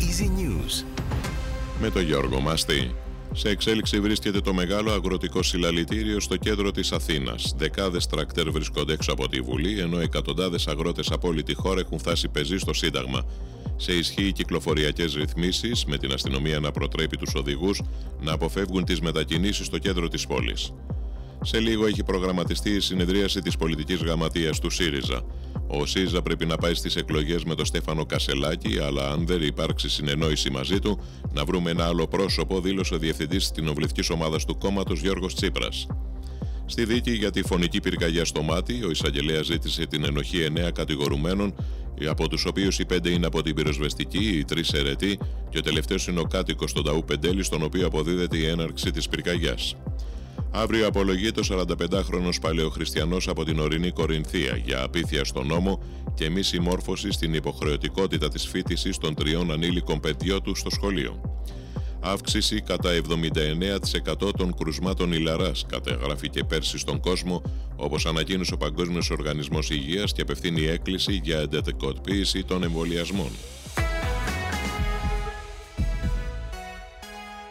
Easy News. Με τον Γιώργο Μαστή. Σε εξέλιξη βρίσκεται το μεγάλο αγροτικό συλλαλητήριο στο κέντρο της Αθήνας. Δεκάδες τρακτέρ βρίσκονται έξω από τη Βουλή, ενώ εκατοντάδες αγρότες από όλη τη χώρα έχουν φτάσει πεζή στο Σύνταγμα. Σε ισχύ κυκλοφοριακές ρυθμίσεις, με την αστυνομία να προτρέπει τους οδηγούς να αποφεύγουν τις μετακινήσεις στο κέντρο της πόλης. Σε λίγο έχει προγραμματιστεί η συνεδρίαση της πολιτικής γραμματείας του ΣΥΡΙΖΑ. Ο ΣΥΡΙΖΑ πρέπει να πάει στις εκλογές με τον Στέφανο Κασελάκη, αλλά αν δεν υπάρξει συνεννόηση μαζί του, να βρούμε ένα άλλο πρόσωπο, δήλωσε ο διευθυντής της κοινοβουλευτικής ομάδας του κόμματος Γιώργος Τσίπρας. Στη δίκη για τη φωνική πυρκαγιά στο μάτι, ο εισαγγελέας ζήτησε την ενοχή εννέα κατηγορουμένων, από τους οποίους οι πέντε είναι από την πυροσβεστική, οι τρεις αιρετοί και ο τελευταίος είναι ο κάτοικος των Ταού Πεντέλη, στον οποίο αποδίδεται η έναρξη της πυρκαγιάς. Αύριο απολογεί το 45χρονο παλαιοχριστιανός από την ορεινή Κορινθία για απίθεια στον νόμο και μη συμμόρφωση στην υποχρεωτικότητα της φίτηση των τριών ανήλικων παιδιών του στο σχολείο. Αύξηση κατά 79% των κρουσμάτων ηλαράς κατεγράφηκε πέρσι στον κόσμο, όπως ανακοίνωσε ο Παγκόσμιος Οργανισμός Υγείας και απευθύνει έκκληση για εντατικοποίηση των εμβολιασμών.